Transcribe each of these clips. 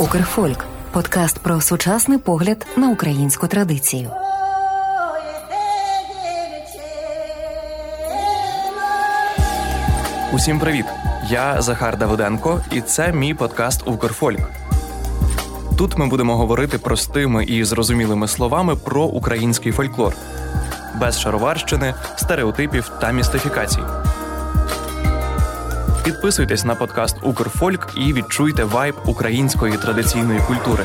Укрфольк подкаст про сучасний погляд на українську традицію. Усім привіт! Я Захар Давиденко, і це мій подкаст Укрфольк. Тут ми будемо говорити простими і зрозумілими словами про український фольклор, без шароварщини, стереотипів та містифікацій. Підписуйтесь на подкаст Укрфольк і відчуйте вайб української традиційної культури.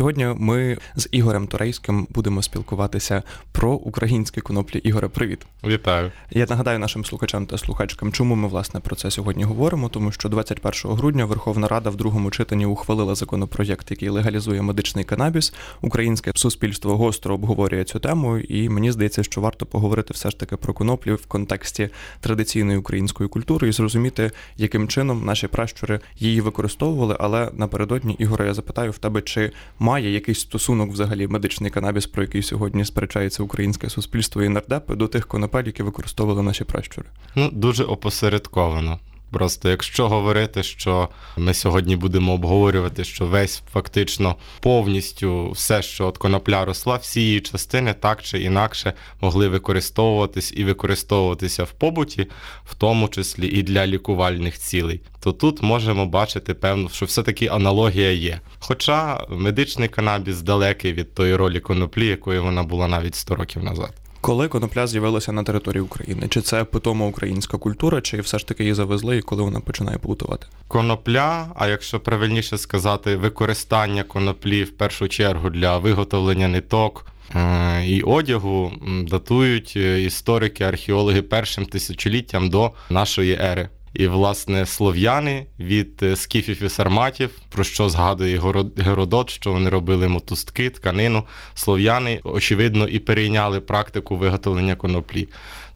Сьогодні ми з Ігорем Турейським будемо спілкуватися про українські коноплі. Ігоре, привіт! Вітаю! Я нагадаю нашим слухачам та слухачкам, чому ми власне про це сьогодні говоримо. Тому що 21 грудня Верховна Рада в другому читанні ухвалила законопроєкт, який легалізує медичний канабіс. Українське суспільство гостро обговорює цю тему, і мені здається, що варто поговорити все ж таки про коноплі в контексті традиційної української культури і зрозуміти, яким чином наші пращури її використовували. Але напередодні Ігоре, я запитаю в тебе, чи має якийсь стосунок взагалі медичний канабіс, про який сьогодні сперечається українське суспільство і нардепи до тих конопель, які використовували наші пращури? Ну дуже опосередковано. Просто якщо говорити, що ми сьогодні будемо обговорювати, що весь фактично повністю все, що от конопля росла, всі її частини так чи інакше могли використовуватись і використовуватися в побуті, в тому числі і для лікувальних цілей, то тут можемо бачити певно, що все-таки аналогія є. Хоча медичний канабіс далекий від тої ролі коноплі, якою вона була навіть 100 років назад. Коли конопля з'явилася на території України? Чи це питома українська культура, чи все ж таки її завезли, і коли вона починає плутувати? Конопля, а якщо правильніше сказати, використання коноплі в першу чергу для виготовлення ниток. Е, і одягу датують е, історики, археологи першим тисячоліттям до нашої ери. І, власне, слов'яни від е, скіфів і сарматів, про що згадує Геродот, що вони робили мотустки, тканину. Слов'яни, очевидно, і перейняли практику виготовлення коноплі.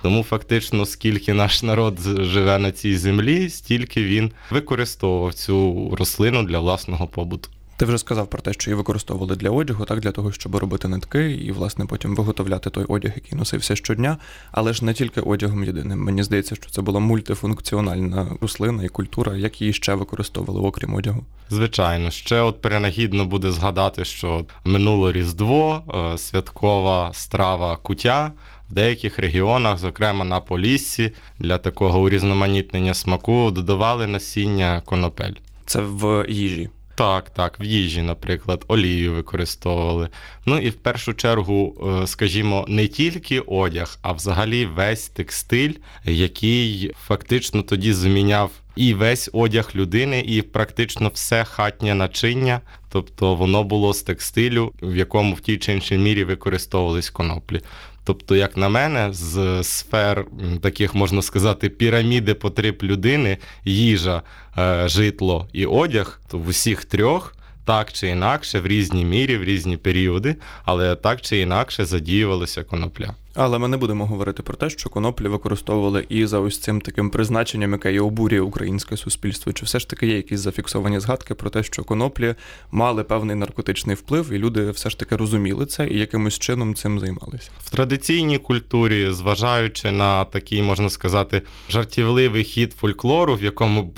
Тому фактично, скільки наш народ живе на цій землі, стільки він використовував цю рослину для власного побуту. Ти вже сказав про те, що її використовували для одягу, так для того, щоб робити нитки і, власне, потім виготовляти той одяг, який носився щодня, але ж не тільки одягом єдиним. Мені здається, що це була мультифункціональна рослина і культура, як її ще використовували, окрім одягу. Звичайно, ще от перенагідно буде згадати, що минуло різдво, е, святкова страва кутя. В деяких регіонах, зокрема на Поліссі, для такого урізноманітнення смаку додавали насіння конопель. Це в їжі. Так, так, в їжі, наприклад, олію використовували. Ну і в першу чергу, е, скажімо, не тільки одяг, а взагалі весь текстиль, який фактично тоді зміняв і весь одяг людини, і практично все хатнє начиння, тобто воно було з текстилю, в якому в тій чи іншій мірі використовувались коноплі. Тобто, як на мене, з сфер таких можна сказати, піраміди потреб людини, їжа, е, житло і одяг, то в усіх трьох так чи інакше, в різній мірі, в різні періоди, але так чи інакше задіювалася конопля. Але ми не будемо говорити про те, що коноплі використовували і за ось цим таким призначенням, яке і обурює українське суспільство. Чи все ж таки є якісь зафіксовані згадки про те, що коноплі мали певний наркотичний вплив, і люди все ж таки розуміли це і якимось чином цим займалися в традиційній культурі, зважаючи на такий, можна сказати, жартівливий хід фольклору, в якому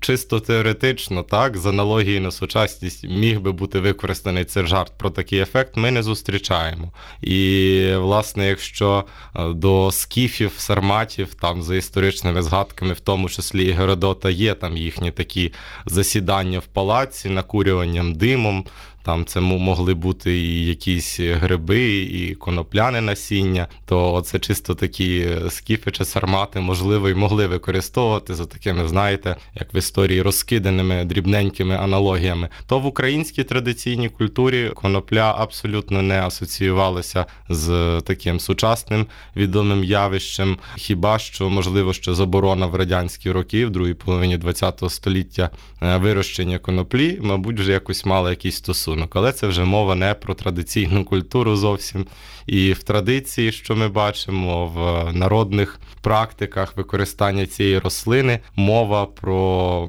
чисто теоретично, так з аналогії на сучасність міг би бути використаний цей жарт про такий ефект, ми не зустрічаємо. І власне, якщо що е, до скіфів, сарматів, там за історичними згадками, в тому числі і Геродота, є там їхні такі засідання в палаці, накурюванням димом. Там це могли бути і якісь гриби, і конопляне насіння. То це чисто такі скіфи чи сармати, можливо, і могли використовувати за такими, знаєте, як в історії розкиданими дрібненькими аналогіями. То в українській традиційній культурі конопля абсолютно не асоціювалася з таким сучасним відомим явищем. Хіба що можливо що заборона в радянські роки, в другій половині ХХ століття е, вирощення коноплі, мабуть, вже якось мала якийсь стосунок стосунок, але це вже мова не про традиційну культуру зовсім. І в традиції, що ми бачимо, в народних практиках використання цієї рослини, мова про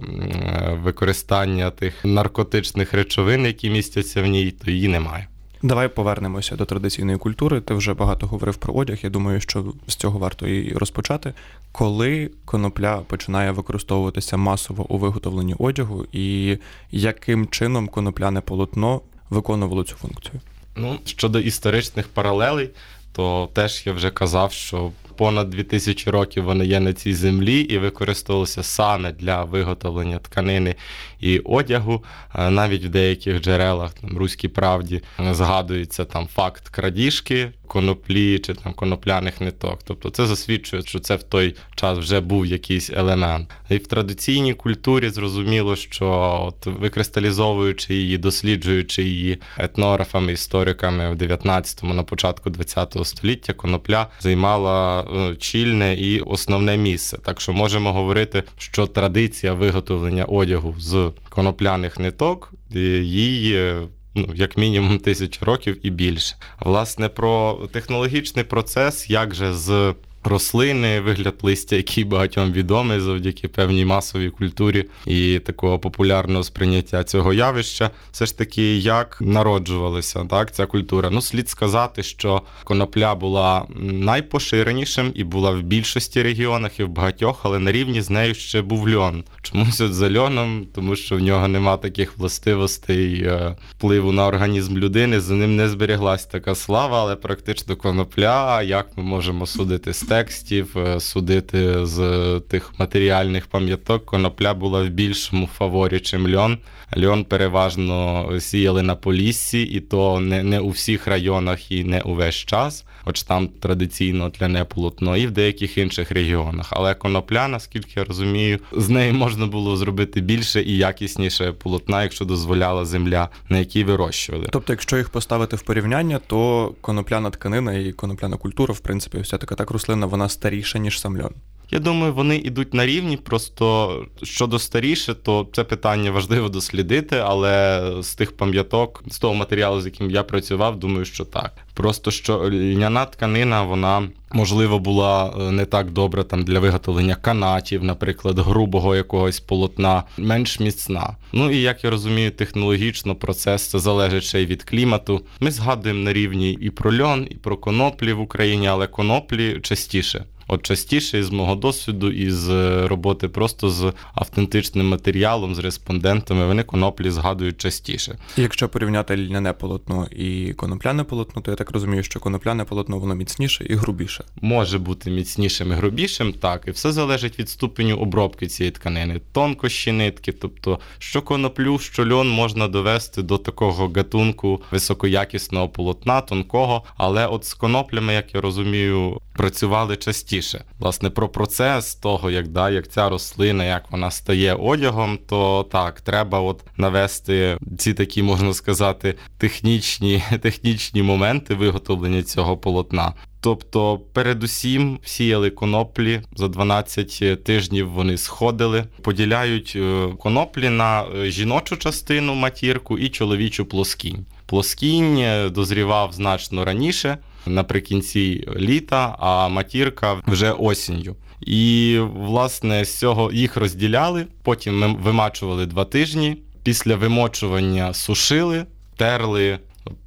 використання тих наркотичних речовин, які містяться в ній, то її немає. Давай повернемося до традиційної культури. Ти вже багато говорив про одяг. Я думаю, що з цього варто і розпочати. Коли конопля починає використовуватися масово у виготовленні одягу, і яким чином конопляне полотно виконувало цю функцію? Ну щодо історичних паралелей, то теж я вже казав, що понад 2000 років вони є на цій землі і використовувалися саме для виготовлення тканини і одягу. Навіть в деяких джерелах там руській правді згадується там факт крадіжки коноплі чи там конопляних ниток. Тобто це засвідчує, що це в той час вже був якийсь елемент. І в традиційній культурі зрозуміло, що от викристалізовуючи її, досліджуючи її етнографами, істориками в 19-му, на початку 20-го століття, конопля займала ну, чільне і основне місце. Так що можемо говорити, що традиція виготовлення одягу з конопляних ниток її ну, як мінімум тисячу років і більше. Власне, про технологічний процес, як же з рослини, вигляд листя, який багатьом відомий завдяки певній масовій культурі і такого популярного сприйняття цього явища, все ж таки, як народжувалася так ця культура. Ну, слід сказати, що конопля була найпоширенішим і була в більшості регіонах і в багатьох, але на рівні з нею ще був льон. Чомусь от за льоном, тому що в нього нема таких властивостей е, впливу на організм людини. За ним не зберіглась така слава, але практично конопля, як ми можемо судити з текстів, е, судити з тих матеріальних пам'яток, конопля була в більшому фаворі, чим льон. Льон переважно сіяли на поліссі, і то не не у всіх районах і не увесь час, хоч там традиційно тляне полотно, і в деяких інших регіонах. Але конопля, наскільки я розумію, з неї можна було зробити більше і якісніше полотна, якщо дозволяла земля, на якій вирощували. Тобто, якщо їх поставити в порівняння, то конопляна тканина і конопляна культура, в принципі, вся така так рослина, вона старіша ніж сам льон. Я думаю, вони йдуть на рівні. Просто щодо старіше, то це питання важливо дослідити, але з тих пам'яток, з того матеріалу, з яким я працював, думаю, що так. Просто що льняна тканина, вона можливо була е, не так добра там для виготовлення канатів, наприклад, грубого якогось полотна, менш міцна. Ну і як я розумію, технологічно процес це залежить ще й від клімату. Ми згадуємо на рівні і про льон, і про коноплі в Україні, але коноплі частіше. От частіше із мого досвіду, із е, роботи просто з автентичним матеріалом, з респондентами, вони коноплі згадують частіше. Якщо порівняти льняне полотно і конопляне полотно, то я так розумію, що конопляне полотно воно міцніше і грубіше. Може бути міцнішим і грубішим, так, і все залежить від ступеню обробки цієї тканини, тонкощі нитки, тобто що коноплю, що льон можна довести до такого гатунку високоякісного полотна, тонкого, але от з коноплями, як я розумію, працювали частіше. Власне, про процес того, як да, як ця рослина, як вона стає одягом, то так, треба от навести ці такі, можна сказати, технічні, технічні моменти виготовлення цього полотна. Тобто, передусім сіяли коноплі за 12 тижнів. Вони сходили, поділяють е, коноплі на е, жіночу частину матірку і чоловічу плоскінь. Плоскінь е, дозрівав значно раніше наприкінці літа, а матірка вже осінню. І, власне, з цього їх розділяли. Потім ми вимачували два тижні. Після вимочування сушили, терли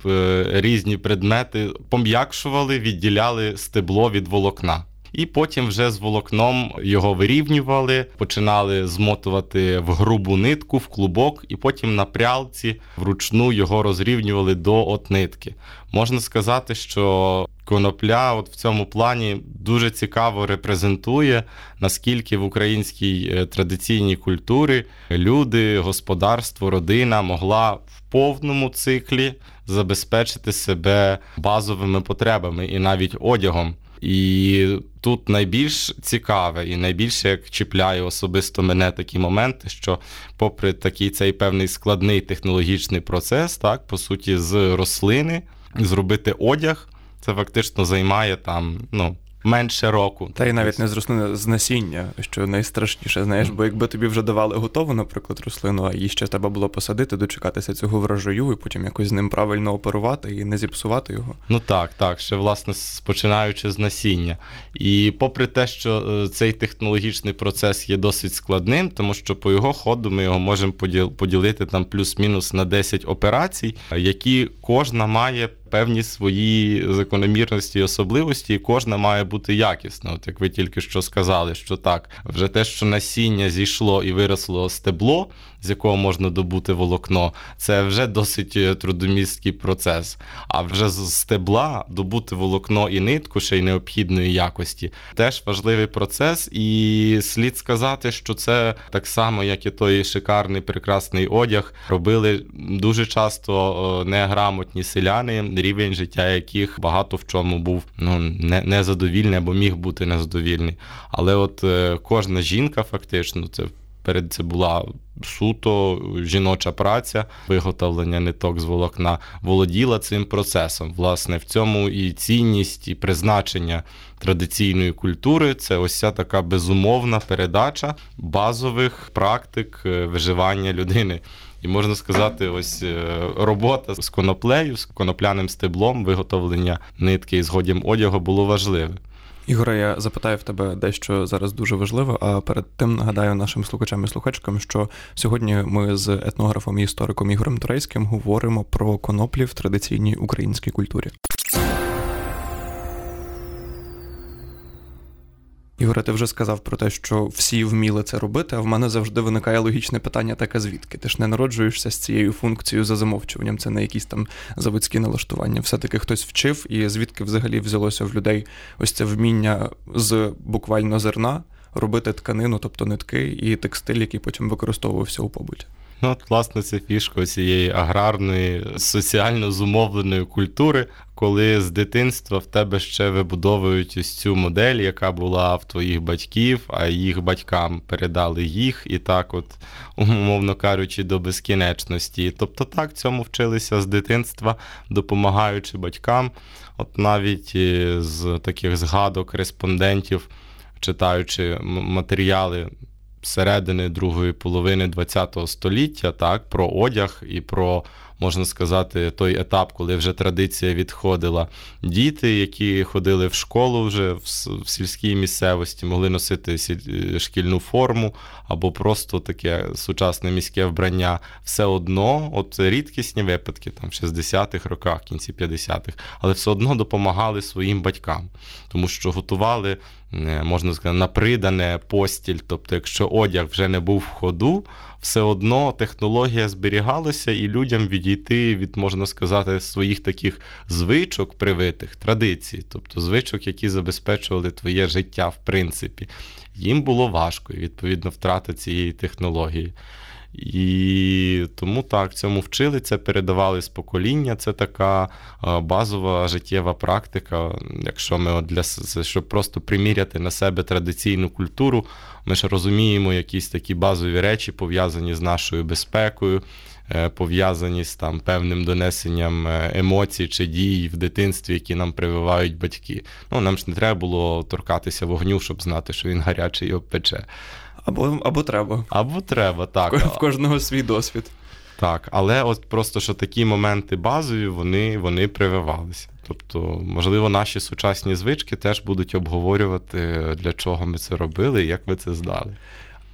е, різні предмети, пом'якшували, відділяли стебло від волокна. І потім вже з волокном його вирівнювали, починали змотувати в грубу нитку, в клубок, і потім на прялці вручну його розрівнювали до от нитки. Можна сказати, що конопля от в цьому плані дуже цікаво репрезентує, наскільки в українській е, традиційній культурі люди, господарство, родина могла в повному циклі забезпечити себе базовими потребами і навіть одягом. І тут найбільш цікаве і найбільше як чіпляє особисто мене такі моменти, що, попри такий цей певний складний технологічний процес, так, по суті, з рослини зробити одяг, це фактично займає там ну, менше року. Та й навіть не з рослини з насіння, що найстрашніше, знаєш, бо якби тобі вже давали готову, наприклад, рослину, а її ще треба було посадити, дочекатися цього врожаю, і потім якось з ним правильно оперувати і не зіпсувати його. Ну так, так, ще власне починаючи з насіння. І попри те, що е, цей технологічний процес є досить складним, тому що по його ходу ми його можемо поділити там плюс-мінус на 10 операцій, які кожна має певні свої закономірності і особливості, і кожна має бути якісна. От як ви тільки що сказали, що так, вже те, що насіння зійшло і виросло стебло, з якого можна добути волокно, це вже досить е, трудомісткий процес. А вже з стебла добути волокно і нитку ще й необхідної якості теж важливий процес, і слід сказати, що це так само, як і той шикарний прекрасний одяг, робили дуже часто неграмотні селяни, рівень життя яких багато в чому був ну не незадовільний або міг бути незадовільний. Але от е, кожна жінка, фактично, це перед це була суто жіноча праця, виготовлення ниток з волокна, володіла цим процесом. Власне, в цьому і цінність, і призначення традиційної культури це ось ця така безумовна передача базових практик е, виживання людини. І можна сказати, ось е, робота з коноплею, з конопляним стеблом, виготовлення нитки і згодям одягу було важливе. Ігоре, я запитаю в тебе дещо зараз дуже важливе. А перед тим нагадаю нашим слухачам і слухачкам, що сьогодні ми з етнографом і істориком Ігорем Турейським говоримо про коноплі в традиційній українській культурі. Ігоре, ти вже сказав про те, що всі вміли це робити, а в мене завжди виникає логічне питання, таке звідки? Ти ж не народжуєшся з цією функцією за замовчуванням, це не якісь там заводські налаштування. Все-таки хтось вчив, і звідки взагалі взялося в людей ось це вміння з буквально зерна робити тканину, тобто нитки і текстиль, який потім використовувався у побуті. Ну, от, власне, це фішка цієї аграрної, соціально зумовленої культури, коли з дитинства в тебе ще вибудовують ось цю модель, яка була в твоїх батьків, а їх батькам передали їх, і так, от, умовно кажучи, до безкінечності. Тобто так цьому вчилися з дитинства, допомагаючи батькам. От навіть е, з таких згадок респондентів, читаючи матеріали середини другої половини ХХ століття, так, про одяг і про можна сказати, той етап, коли вже традиція відходила. Діти, які ходили в школу вже в сільській місцевості, могли носити шкільну форму або просто таке сучасне міське вбрання. Все одно, от рідкісні випадки, там в 60-х роках, кінці 50-х, але все одно допомагали своїм батькам, тому що готували. Е, можна сказати, на придане постіль, тобто, якщо одяг вже не був в ходу, все одно технологія зберігалася, і людям відійти від, можна сказати, своїх таких звичок привитих, традицій, тобто звичок, які забезпечували твоє життя, в принципі, їм було важко і відповідно втрата цієї технології. І тому так, цьому вчили, це передавали з покоління. Це така базова життєва практика. Якщо ми от для щоб просто приміряти на себе традиційну культуру, ми ж розуміємо якісь такі базові речі, пов'язані з нашою безпекою, е, пов'язані з там певним донесенням е, емоцій чи дій в дитинстві, які нам прививають батьки. Ну нам ж не треба було торкатися вогню, щоб знати, що він гарячий і обпече. Або або треба. Або треба, так. В кожного свій досвід. Так, але от просто що такі моменти базові, вони вони прививалися. Тобто, можливо, наші сучасні звички теж будуть обговорювати, для чого ми це робили і як ми це здали.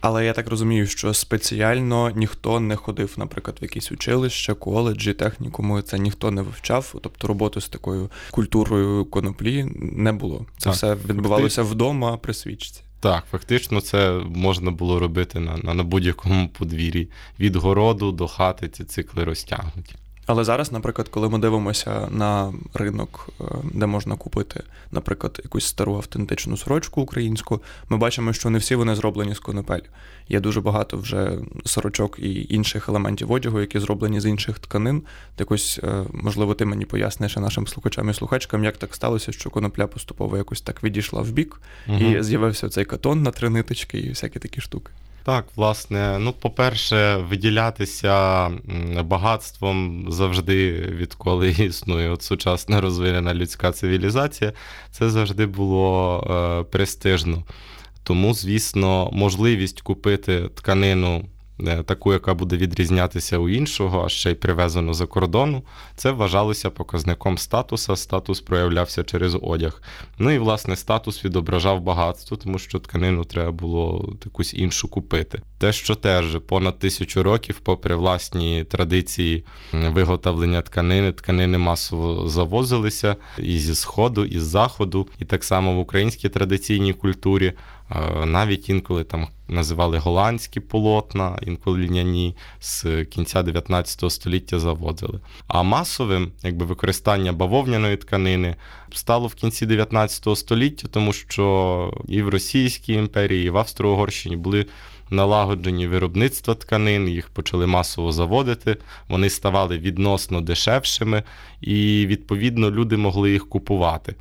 Але я так розумію, що спеціально ніхто не ходив, наприклад, в якісь училища, коледжі, технікуми, це ніхто не вивчав. Тобто роботу з такою культурою коноплі не було. Це так, все відбувалося вдома при свічці. Так, фактично, це можна було робити на на, на будь-якому подвір'ї. Від городу до хати ці цикли розтягнуті. Але зараз, наприклад, коли ми дивимося на ринок, е, де можна купити, наприклад, якусь стару автентичну сорочку українську, ми бачимо, що не всі вони зроблені з конопель. Є дуже багато вже сорочок і інших елементів одягу, які зроблені з інших тканин. Якось, е, можливо, ти мені поясниш нашим слухачам і слухачкам, як так сталося, що конопля поступово якось так відійшла в бік, угу. і з'явився цей катон на три ниточки і всякі такі штуки. Так, власне, ну, по-перше, виділятися багатством завжди, відколи існує от сучасна розвинена людська цивілізація, це завжди було е, престижно. Тому, звісно, можливість купити тканину таку, яка буде відрізнятися у іншого, а ще й привезено за кордону, це вважалося показником статуса. Статус проявлявся через одяг. Ну і власне статус відображав багатство, тому що тканину треба було якусь іншу купити. Те, що теж понад тисячу років, попри власні традиції виготовлення тканини, тканини масово завозилися і зі сходу, і з заходу, і так само в українській традиційній культурі. Навіть інколи там називали голландські полотна, інколи ліняні з кінця 19 століття заводили. А масовим якби використання бавовняної тканини стало в кінці 19 століття, тому що і в Російській імперії, і в Австро-Угорщині були. Налагоджені виробництва тканин, їх почали масово заводити, вони ставали відносно дешевшими, і відповідно люди могли їх купувати.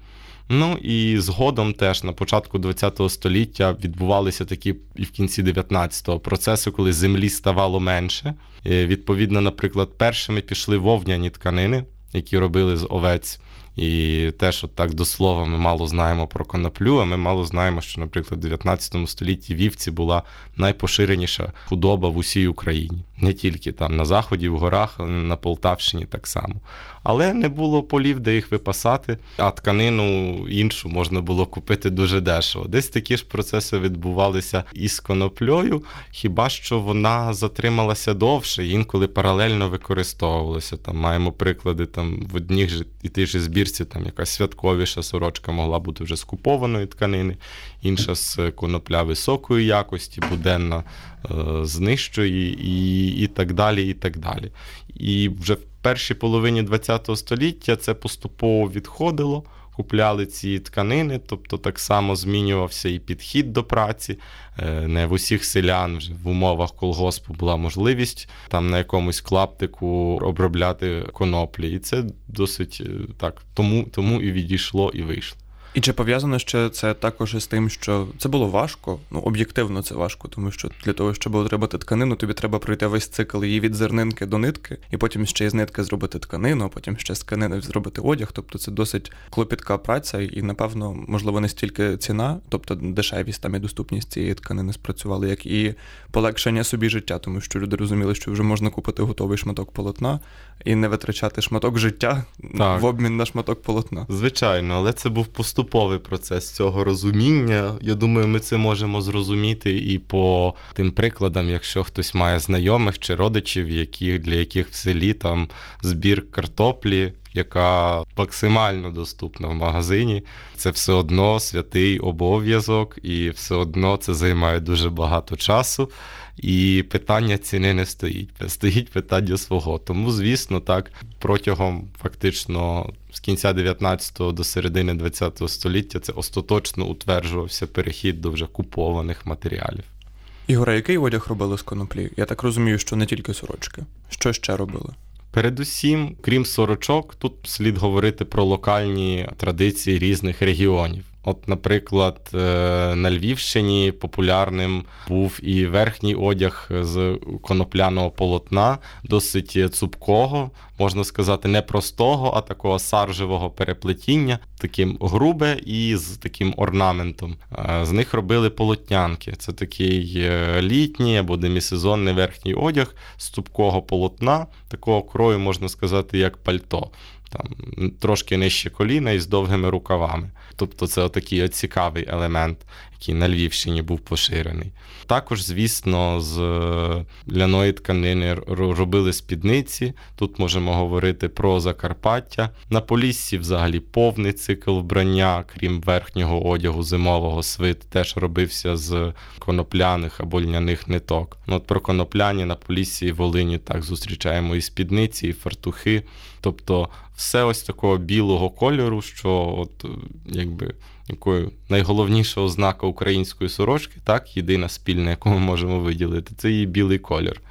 Ну і згодом теж на початку ХХ століття відбувалися такі і в кінці 19-го процеси, коли землі ставало менше. І, Відповідно, наприклад, першими пішли вовняні тканини, які робили з овець. І теж от так до слова ми мало знаємо про коноплю, а ми мало знаємо, що, наприклад, в 19 столітті вівці була найпоширеніша худоба в усій Україні, не тільки там на заході, в горах, але на Полтавщині так само. Але не було полів, де їх випасати, а тканину іншу можна було купити дуже дешево. Десь такі ж процеси відбувалися із коноплею, хіба що вона затрималася довше, інколи паралельно використовувалася. Там маємо приклади там в одній ж і тій ж збірці, там якась святковіша сорочка могла бути вже з купованої тканини, інша з конопля високої якості, буденна е, з нижчої, і, і так далі. І так далі. І вже в першій половині ХХ століття це поступово відходило. Купляли ці тканини, тобто так само змінювався і підхід до праці. Е, не в усіх селян в умовах колгоспу була можливість там на якомусь клаптику обробляти коноплі. І це досить е, так, тому, тому і відійшло, і вийшло. І чи пов'язано ще це також із тим, що це було важко? Ну, об'єктивно це важко, тому що для того, щоб отримати тканину, тобі треба пройти весь цикл її від зернинки до нитки, і потім ще з нитки зробити тканину, а потім ще з тканини зробити одяг. Тобто це досить клопітка праця, і, напевно, можливо, не стільки ціна, тобто дешевість там і доступність цієї тканини спрацювали, як і полегшення собі життя, тому що люди розуміли, що вже можна купити готовий шматок полотна і не витрачати шматок життя так. в обмін на шматок полотна. Звичайно, але це був поступовий процес цього розуміння. Я думаю, ми це можемо зрозуміти і по тим прикладам, якщо хтось має знайомих чи родичів, які, для яких в селі там збір картоплі. Яка максимально доступна в магазині, це все одно святий обов'язок, і все одно це займає дуже багато часу. І питання ціни не стоїть. Стоїть питання свого. Тому, звісно, так протягом фактично з кінця 19-го до середини 20-го століття це остаточно утверджувався перехід до вже купованих матеріалів. Ігоре, який одяг робили з коноплі? Я так розумію, що не тільки сорочки. Що ще робили? Передусім, крім сорочок, тут слід говорити про локальні традиції різних регіонів. От, наприклад, е, на Львівщині популярним був і верхній одяг з конопляного полотна, досить цупкого, можна сказати, не простого, а такого саржевого переплетіння, таким грубе і з таким орнаментом. Е, з них робили полотнянки. Це такий е, літній або демісезонний верхній одяг з цупкого полотна, такого крою, можна сказати, як пальто там трошки нижче коліна і з довгими рукавами. Тобто це отакий цікавий елемент, який на Львівщині був поширений. Також, звісно, з е, ляної тканини робили спідниці. Тут можемо говорити про Закарпаття. На Поліссі взагалі повний цикл вбрання, крім верхнього одягу зимового свит, теж робився з конопляних або льняних ниток. Ну, от Про конопляні на Поліссі і Волині так зустрічаємо і спідниці, і фартухи. Тобто все ось такого білого кольору, що от якби якою найголовніша ознака української сорочки, так, єдина спільна, яку ми можемо виділити, це її білий колір.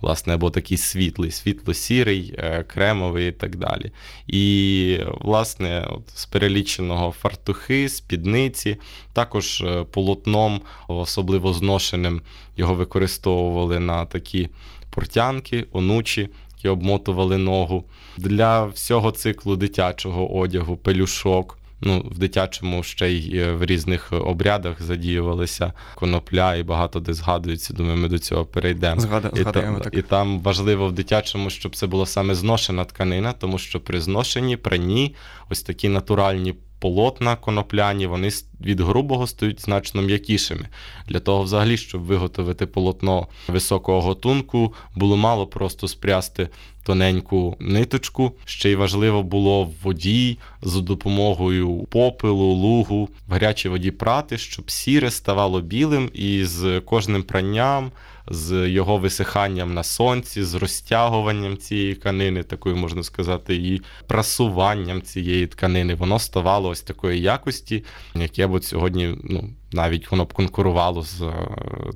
власне, або такий світлий, світло-сірий, е, кремовий і так далі. І, власне, от з переліченого фартухи, спідниці, також е, полотном, особливо зношеним, його використовували на такі портянки, онучі. Які обмотували ногу для всього циклу дитячого одягу, пелюшок, Ну, в дитячому ще й е, в різних обрядах задіювалися конопля, і багато де згадується. Думаю, ми до цього перейдемо. Згад... І, Згадуємо, та, так. і там важливо в дитячому, щоб це була саме зношена тканина, тому що при зношенні, пранні, ось такі натуральні полотна конопляні, вони від грубого стають значно м'якішими. Для того, взагалі, щоб виготовити полотно високого готунку, було мало просто спрясти тоненьку ниточку. Ще й важливо було в воді за допомогою попелу, лугу, в гарячій воді прати, щоб сіре ставало білим, і з кожним пранням. З його висиханням на сонці, з розтягуванням цієї тканини, такою можна сказати, і прасуванням цієї тканини, воно ставало ось такої якості, яке б сьогодні ну, навіть воно б конкурувало з е,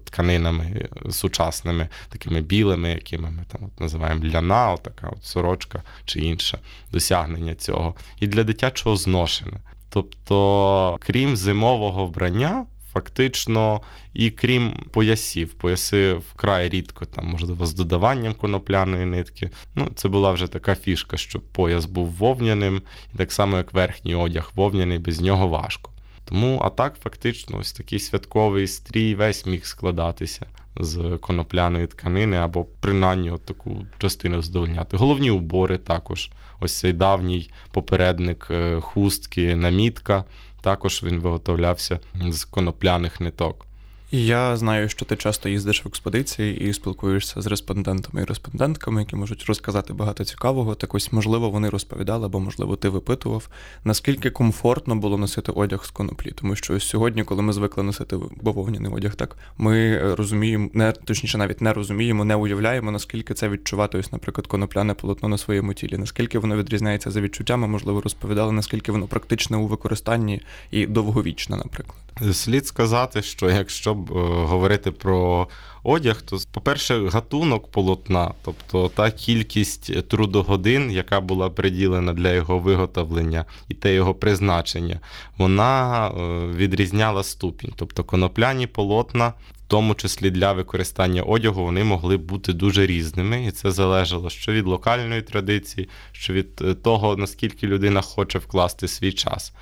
тканинами сучасними, такими білими, якими ми там от називаємо ляна, така от сорочка чи інше досягнення цього. І для дитячого зношення. Тобто, крім зимового вбрання, фактично, і крім поясів, пояси вкрай рідко, там, можливо, з додаванням конопляної нитки. Ну, Це була вже така фішка, щоб пояс був вовняним, і так само, як верхній одяг вовняний, без нього важко. Тому, а так, фактично, ось такий святковий стрій весь міг складатися з конопляної тканини, або принаймні от таку частину задовольняти. Головні убори також. Ось цей давній попередник е, хустки, намітка. Також він виготовлявся з конопляних ниток. Я знаю, що ти часто їздиш в експедиції і спілкуєшся з респондентами і респондентками, які можуть розказати багато цікавого. Так ось, можливо, вони розповідали, або, можливо, ти випитував, наскільки комфортно було носити одяг з коноплі. Тому що сьогодні, коли ми звикли носити бавовняний одяг, так ми розуміємо, не точніше, навіть не розуміємо, не уявляємо, наскільки це відчувати, ось, наприклад, конопляне полотно на своєму тілі, наскільки воно відрізняється за відчуттями, можливо, розповідали, наскільки воно практичне у використанні і довговічне, наприклад. Слід сказати, що якщо б е, говорити про одяг, то, по-перше, гатунок полотна, тобто та кількість трудогодин, яка була приділена для його виготовлення і те його призначення, вона е, відрізняла ступінь. Тобто конопляні полотна тому числі для використання одягу, вони могли бути дуже різними, і це залежало що від локальної традиції, що від е, того, наскільки людина хоче вкласти свій час.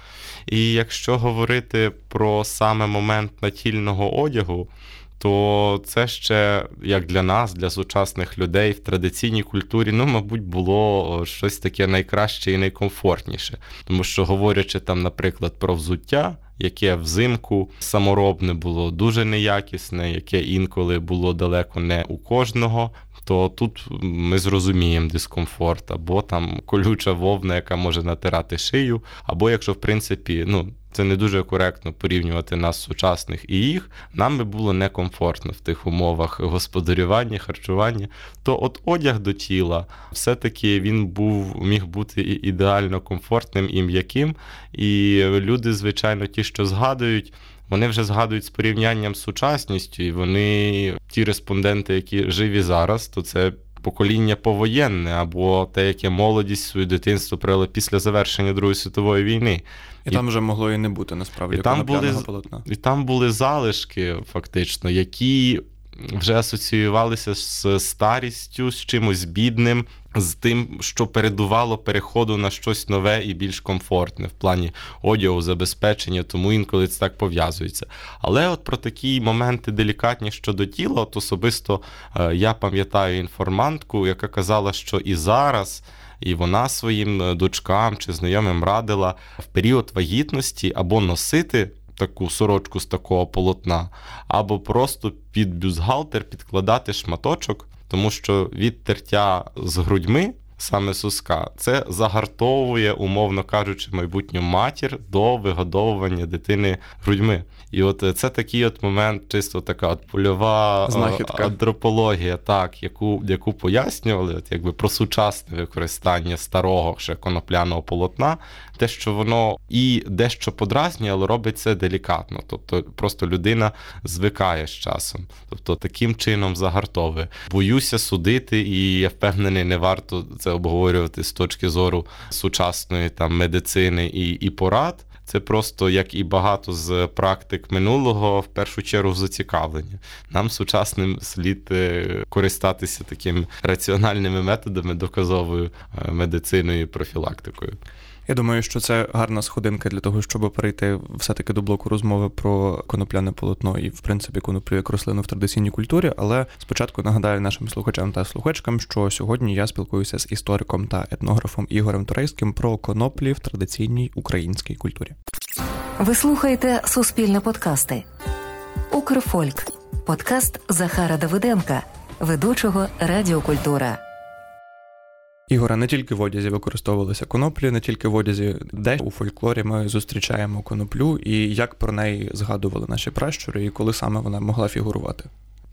І якщо говорити про саме момент натільного одягу, то це ще як для нас, для сучасних людей в традиційній культурі, ну, мабуть, було щось таке найкраще і найкомфортніше. Тому що, говорячи там, наприклад, про взуття, яке взимку саморобне було дуже неякісне, яке інколи було далеко не у кожного, то тут ми зрозуміємо дискомфорт, або там колюча вовна, яка може натирати шию, або якщо, в принципі, ну. Це не дуже коректно порівнювати нас сучасних і їх. Нам би було некомфортно в тих умовах господарювання, харчування. То от одяг до тіла, все-таки він був міг бути ідеально комфортним і м'яким. І люди, звичайно, ті, що згадують. Вони вже згадують з порівнянням з сучасністю, і вони, ті респонденти, які живі зараз, то це покоління повоєнне або те, яке молодість своє дитинство провели після завершення Другої світової війни. І, і там вже могло і не бути насправді і там були, полотна. І там були залишки, фактично, які вже асоціювалися з старістю, з чимось бідним, з тим, що передувало переходу на щось нове і більш комфортне в плані одягу, забезпечення, тому інколи це так пов'язується. Але от про такі моменти делікатні щодо тіла, от особисто е, я пам'ятаю інформантку, яка казала, що і зараз. І вона своїм е, дочкам чи знайомим радила в період вагітності або носити таку сорочку з такого полотна, або просто під бюстгальтер підкладати шматочок, тому що від тертя з грудьми саме суска, це загартовує, умовно кажучи, майбутню матір до вигодовування дитини грудьми. І от це такий от момент, чисто така от польова Знахідка. антропологія, так, яку яку пояснювали, от якби про сучасне використання старого ще конопляного полотна, те, що воно і дещо подразнює, але робить це делікатно. Тобто просто людина звикає з часом. Тобто таким чином загартовує. Боюся судити, і я впевнений, не варто це обговорювати з точки зору сучасної там медицини і, і порад. Це просто як і багато з практик минулого, в першу чергу зацікавлення. Нам сучасним слід е, користатися такими раціональними методами, доказовою е, медициною і профілактикою. Я думаю, що це гарна сходинка для того, щоб перейти все-таки до блоку розмови про конопляне полотно і, в принципі, коноплю як рослину в традиційній культурі. Але спочатку нагадаю нашим слухачам та слухачкам, що сьогодні я спілкуюся з істориком та етнографом Ігорем Турейським про коноплі в традиційній українській культурі. Ви слухаєте Суспільне подкасти. Укрфольк. Подкаст Захара Давиденка, ведучого Радіокультура. Ігора, не тільки в одязі використовувалися коноплі, не тільки в одязі, де у фольклорі ми зустрічаємо коноплю, і як про неї згадували наші пращури, і коли саме вона могла фігурувати.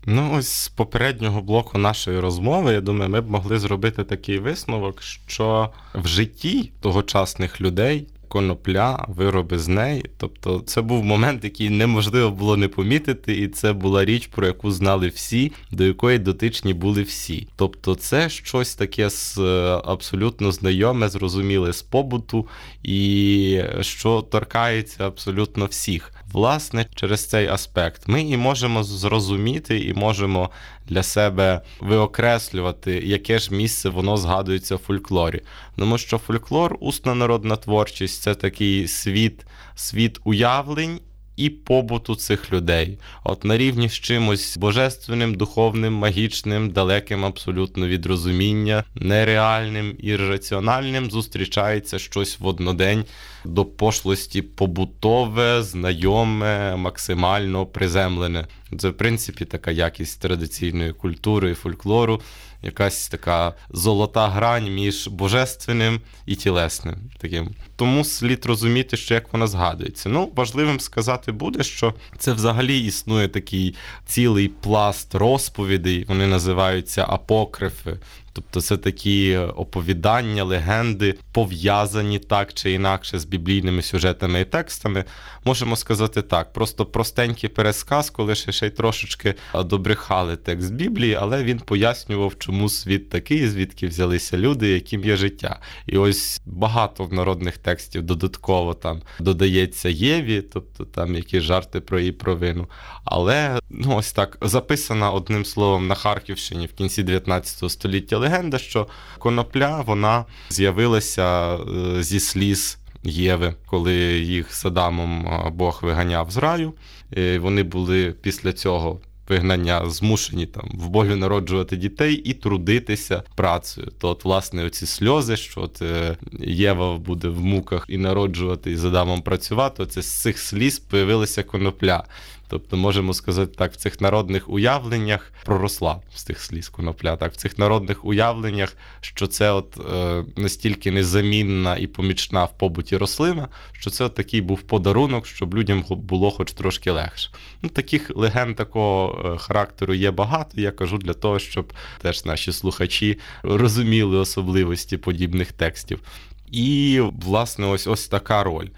Ну, ось з попереднього блоку нашої розмови, я думаю, ми б могли зробити такий висновок, що в житті тогочасних людей конопля, вироби з неї. Тобто, це був момент, який неможливо було не помітити, і це була річ, про яку знали всі, до якої дотичні були всі. Тобто, це щось таке з е, абсолютно знайоме, зрозуміле з побуту, і що торкається абсолютно всіх. Власне, через цей аспект ми і можемо зрозуміти, і можемо для себе виокреслювати, яке ж місце воно згадується в фольклорі. Тому що фольклор, усна народна творчість це такий світ, світ уявлень. І побуту цих людей, от на рівні з чимось божественним, духовним, магічним, далеким абсолютно від розуміння, нереальним і раціональним зустрічається щось в однодень до пошлості побутове, знайоме, максимально приземлене. Це в принципі така якість традиційної культури і фольклору, якась така золота грань між божественним і тілесним. Таким. Тому слід розуміти, що як вона згадується. Ну, важливим сказати буде, що це взагалі існує такий цілий пласт розповідей, вони називаються апокрифи. Тобто це такі оповідання, легенди, пов'язані так чи інакше з біблійними сюжетами і текстами. Можемо сказати так: просто простенький пересказ, коли ще ще й трошечки добрехали текст Біблії, але він пояснював, чому світ такий, звідки взялися люди, яким є життя. І ось багато в народних текстів додатково там додається Єві, тобто там якісь жарти про її провину. Але ну ось так записана одним словом на Харківщині в кінці 19 століття легенда, що конопля вона з'явилася е, зі сліз Єви, коли їх Садамом Бог виганяв з раю. І Вони були після цього. Вигнання змушені там в болю народжувати дітей і трудитися працею. То, от, власне, оці сльози, що от е, Єва буде в муках і народжувати, і з Адамом працювати. Оце з цих сліз появилася конопля. Тобто, можемо сказати так, в цих народних уявленнях проросла з тих сліз конопля. Так, в цих народних уявленнях, що це от е, настільки незамінна і помічна в побуті рослина, що це от такий був подарунок, щоб людям було хоч трошки легше. Ну, Таких легенд такого е, характеру є багато. Я кажу для того, щоб теж наші слухачі розуміли особливості подібних текстів. І, власне, ось ось така роль.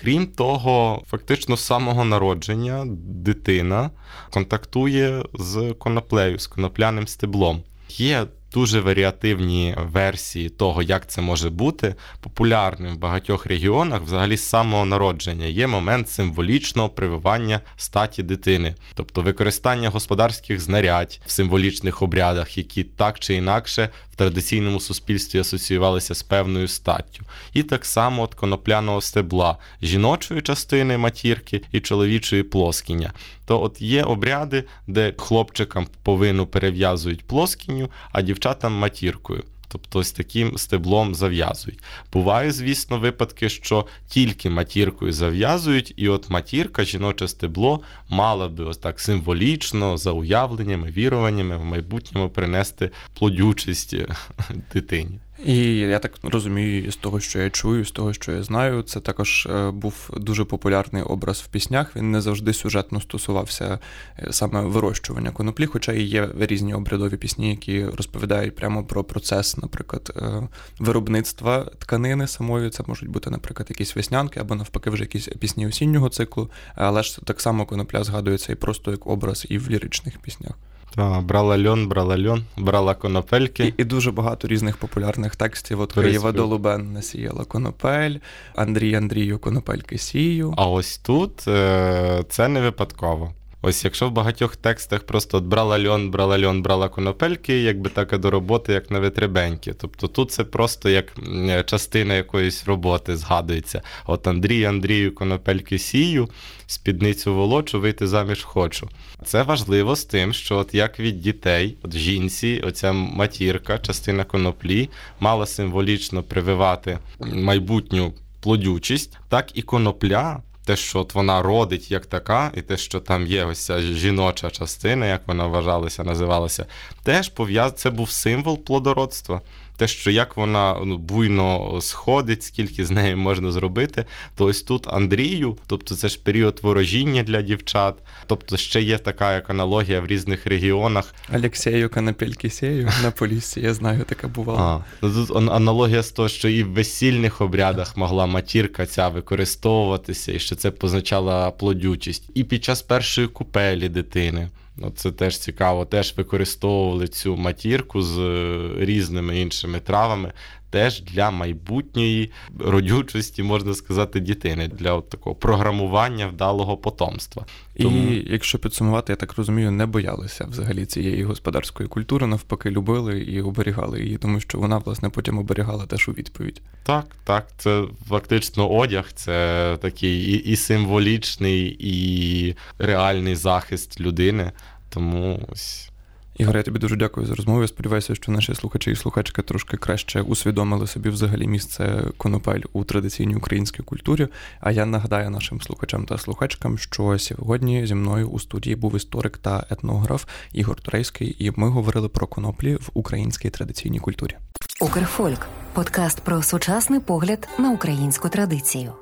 Крім того, фактично з самого народження дитина контактує з коноплею, з конопляним стеблом. Є дуже варіативні версії того, як це може бути. Популярним в багатьох регіонах, взагалі з самого народження, є момент символічного прививання статі дитини, тобто використання господарських знарядь в символічних обрядах, які так чи інакше в традиційному суспільстві асоціювалися з певною статтю. І так само от конопляного стебла жіночої частини матірки і чоловічої плоскіння. То от є обряди, де хлопчикам повинну перев'язують плоскінню, а дівчатам матіркою. Тобто ось таким стеблом зав'язують. Бувають, звісно, випадки, що тільки матіркою зав'язують, і от матірка, жіноче стебло, мала би ось так символічно, за уявленнями, віруваннями в майбутньому принести плодючість дитині. І я так розумію, з того, що я чую, з того, що я знаю, це також е, був дуже популярний образ в піснях. Він не завжди сюжетно стосувався е, саме вирощування коноплі, хоча і є різні обрядові пісні, які розповідають прямо про процес, наприклад, е, виробництва тканини самої. Це можуть бути, наприклад, якісь веснянки або навпаки, вже якісь пісні осіннього циклу. Але ж так само конопля згадується і просто як образ, і в ліричних піснях. Так, брала льон, брала льон, брала конопельки. І і дуже багато різних популярних текстів. От Києва Долубен насіяла конопель, Андрій Андрію конопельки сію. А ось тут е- це не випадково. Ось якщо в багатьох текстах просто от брала льон, брала льон, брала конопельки, якби так і до роботи, як на витребеньки. Тобто тут це просто як частина якоїсь роботи згадується. От Андрій, Андрію, конопельки сію, спідницю волочу, вийти заміж хочу. Це важливо з тим, що от як від дітей, от жінці, оця матірка, частина коноплі, мала символічно прививати майбутню плодючість, так і конопля те, що от вона родить як така, і те, що там є ось ця жіноча частина, як вона вважалася, називалася, теж пов'яз... це був символ плодородства те, що як вона ну, буйно сходить, скільки з нею можна зробити, то ось тут Андрію, тобто це ж період ворожіння для дівчат, тобто ще є така як аналогія в різних регіонах. Алексею Канапелькісею на Поліссі, я знаю, така бувала. А, ну, Тут аналогія з того, що і в весільних обрядах могла матірка ця використовуватися, і що це позначала плодючість. І під час першої купелі дитини. Ну, Це теж цікаво, теж використовували цю матірку з е, різними іншими травами, теж для майбутньої родючості, можна сказати, дітини, для от такого програмування вдалого потомства. Тому... І якщо підсумувати, я так розумію, не боялися взагалі цієї господарської культури, навпаки, любили і оберігали її, тому що вона, власне, потім оберігала теж у відповідь. Так, так, це фактично одяг, це такий і, і символічний, і реальний захист людини. Тому ось. Ігор, я тобі дуже дякую за розмову. Я сподіваюся, що наші слухачі і слухачки трошки краще усвідомили собі взагалі місце конопель у традиційній українській культурі. А я нагадаю нашим слухачам та слухачкам, що сьогодні зі мною у студії був історик та етнограф Ігор Турейський, і ми говорили про коноплі в українській традиційній культурі. Укрфольк подкаст про сучасний погляд на українську традицію.